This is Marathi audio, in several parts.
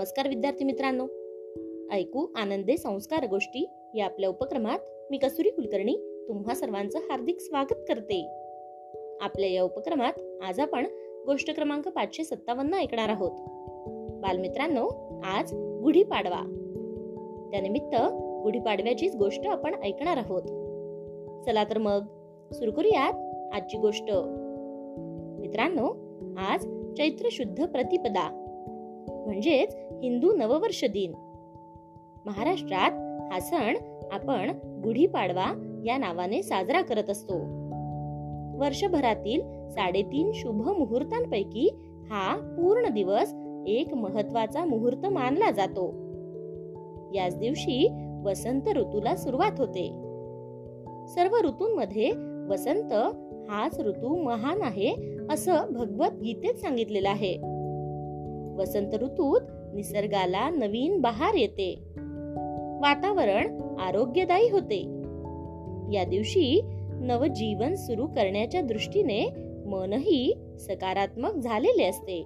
नमस्कार विद्यार्थी मित्रांनो. ऐकू आनंदे संस्कार गोष्टी या आपल्या उपक्रमात मी कसुरी कुलकर्णी तुम्हा सर्वांचं हार्दिक स्वागत करते. आपल्या या उपक्रमात आज आपण गोष्ट क्रमांक पाचशे सत्तावन्न ऐकणार आहोत. बालमित्रांनो आज गुढीपाडवा. त्यानिमित्त गुढीपाडव्याचीच गोष्ट आपण ऐकणार आहोत. चला तर मग सुरू करूयात आजची गोष्ट. मित्रांनो आज चैत्र शुद्ध प्रतिपदा. म्हणजेच हिंदू नववर्ष दिन. महाराष्ट्रात हा सण आपण गुढीपाडवा या नावाने साजरा करत असतो. वर्षभरातील साडेतीन शुभ मुहूर्तांपैकी हा पूर्ण दिवस एक महत्त्वाचा मुहूर्त मानला जातो. याच दिवशी वसंत ऋतूला सुरुवात होते. सर्व ऋतूंमध्ये वसंत हाच ऋतू महान आहे असं भगवद्गीतेत सांगितलेलं आहे. वसंत ऋतूत निसर्गाला नवीन बहार येते. वातावरण आरोग्यदायी होते. या दिवशी नवजीवन सुरू करण्याच्या दृष्टीने मनही सकारात्मक झालेले असते.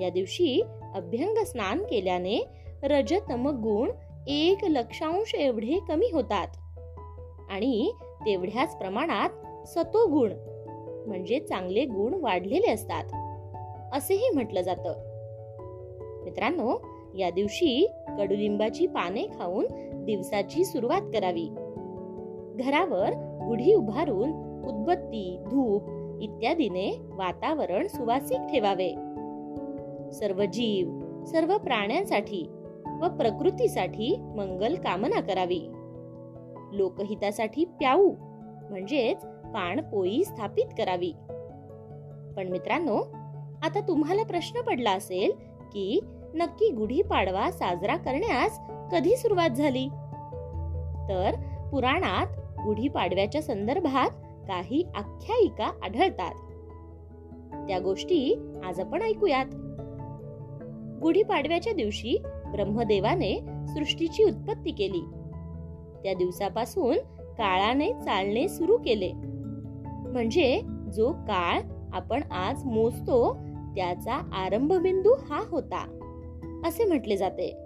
या दिवशी अभ्यंग स्नान केल्याने रजतम गुण एक लक्षांश एवढे कमी होतात. आणि तेवढ्याच प्रमाणात सतोगुण म्हणजे चांगले गुण वाढलेले असतात. असेही म्हटलं जातं. मित्रांनो या दिवशी कडुलिंबाची पाने खाऊन दिवसाची सुरुवात करावी. घरावर गुढी उभारून उदबत्ती धूप इत्यादीने वातावरण सुवासिक ठेवावे. सर्व जीव सर्व प्राण्यांसाठी व प्रकृतीसाठी मंगल कामना करावी. लोकहितासाठी प्याऊ म्हणजेच पाणपोई स्थापित करावी. पण मित्रांनो आता तुम्हाला प्रश्न पडला असेल की नक्की गुढीपाडवा साजरा करण्यास कधी सुरुवात झाली? तर पुराणात गुढीपाडव्याच्या संदर्भात काही आख्यायिका आढळतात. त्या गोष्टी आज आपण ऐकूयात. गुढीपाडव्याच्या दिवशी ब्रह्मदेवाने सृष्टीची उत्पत्ती केली. त्या दिवसापासून काळाने चालणे सुरू केले. म्हणजे जो काळ आपण आज मोजतो त्याचा आरंभ बिंदू हा होता असे म्हटले जाते.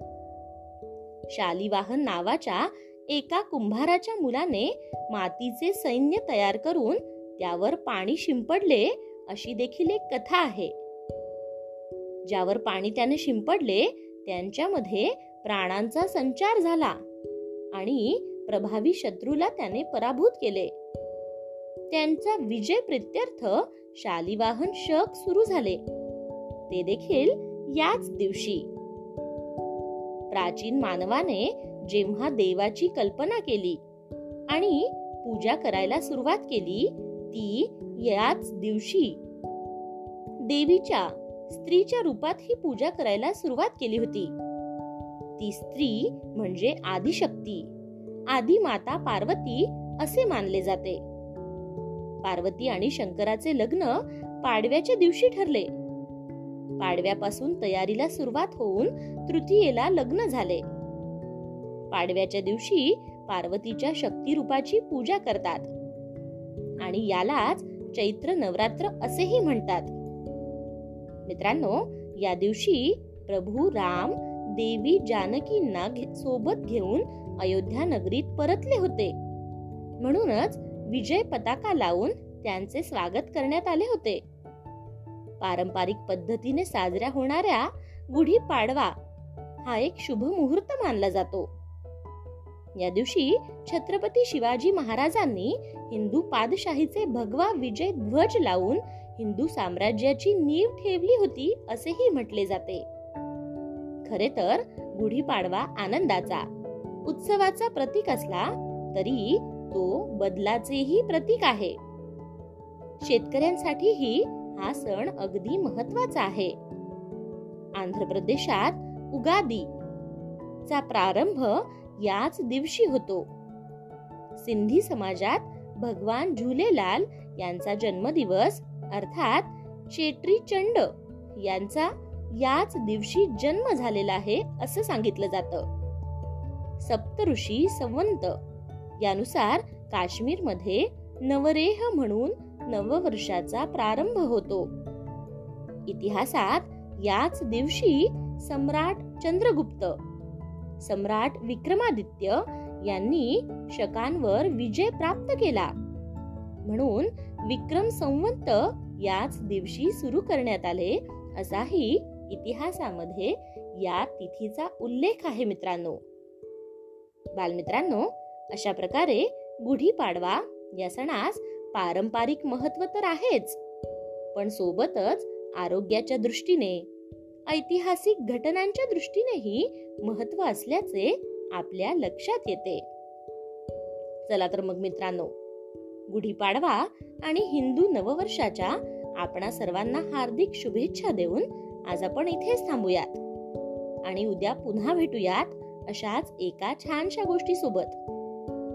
शालिवाहन नावाच्या एका कुंभाराच्या मुलाने मातीचे सैन्य तयार करून त्यावर पाणी शिंपडले अशी देखील एक कथा आहे. ज्यावर पाणी त्याने शिंपडले त्यांच्यामध्ये प्राणांचा संचार झाला आणि प्रभावी शत्रूला त्याने पराभूत केले. त्यांचा विजय प्रित्यर्थ शालिवाहन शक सुरू झाले. ते देखील याच दिवशी. प्राचीन मानवाने जेव्हा देवाची कल्पना केली आणि पूजा करायला सुरुवात केली ती याच दिवशी. देवीच्या स्त्रीच्या रूपात ही पूजा करायला सुरुवात केली होती. ती स्त्री म्हणजे आदिशक्ती आदी माता पार्वती असे मानले जाते. पार्वती आणि शंकराचे लग्न पाडव्याच्या दिवशी ठरले. पाडव्यापासून तयारीला सुरुवात होऊन तृतीयेला लग्न झाले. पाडव्याच्या दिवशी पार्वतीच्या शक्ती रूपाची पूजा करतात. आणि यालाच चैत्र नवरात्र असेही म्हणतात. मित्रांनो या दिवशी प्रभू राम देवी जानकींना सोबत घेऊन अयोध्या नगरीत परतले होते. म्हणूनच विजय पताका लावून त्यांचे स्वागत करण्यात आले होते. पारंपरिक पद्धतीने साजऱ्या होणाऱ्या गुढी पाडवा हा एक शुभ मुहूर्त मानला जातो. या दिवशी छत्रपती शिवाजी महाराजांनी हिंदू पादशाहीचे भगवा विजय ध्वज लावून हिंदू साम्राज्याची नीव ठेवली होती असेही म्हटले जाते. खरे तर गुढीपाडवा आनंदाचा उत्सवाचा प्रतीक असला तरी तो बदलाचेही प्रतीक आहे. शेतकऱ्यांसाठीही हा सण अगदी महत्त्वाचा आहे. आंध्र प्रदेशात उगादी चा प्रारंभ याच दिवशी होतो. सिंधी समाजात भगवान झुलेलाल यांचा जन्मदिवस अर्थात चेट्री चंड यांचा याच दिवशी जन्म झालेला आहे असं सांगितलं जातं. सप्तऋषी संवंत यानुसार काश्मीरमध्ये नवरेह म्हणून नववर्षाचा प्रारंभ होतो. इतिहासात याच दिवशी सम्राट चंद्रगुप्त सम्राट विक्रमादित्य यांनी शकांवर विजय प्राप्त केला. म्हणून विक्रम संवंत याच दिवशी सुरू करण्यात आले असाही इतिहासामध्ये या तिथीचा उल्लेख आहे मित्रांनो. बालमित्रांनो अशा प्रकारे गुढीपाडवा या सणास पारंपरिक महत्त्व तर आहेच पण सोबतच आरोग्याच्या दृष्टीने ऐतिहासिक घटनांच्या दृष्टीनेही महत्त्व असल्याचे आपल्या लक्षात येते. चला तर मग मित्रांनो गुढीपाडवा आणि हिंदू नववर्षाच्या आपणा सर्वांना हार्दिक शुभेच्छा देऊन आज आपण इथेच थांबूयात. आणि उद्या पुन्हा भेटूयात अशाच एका छानशा गोष्टी सोबत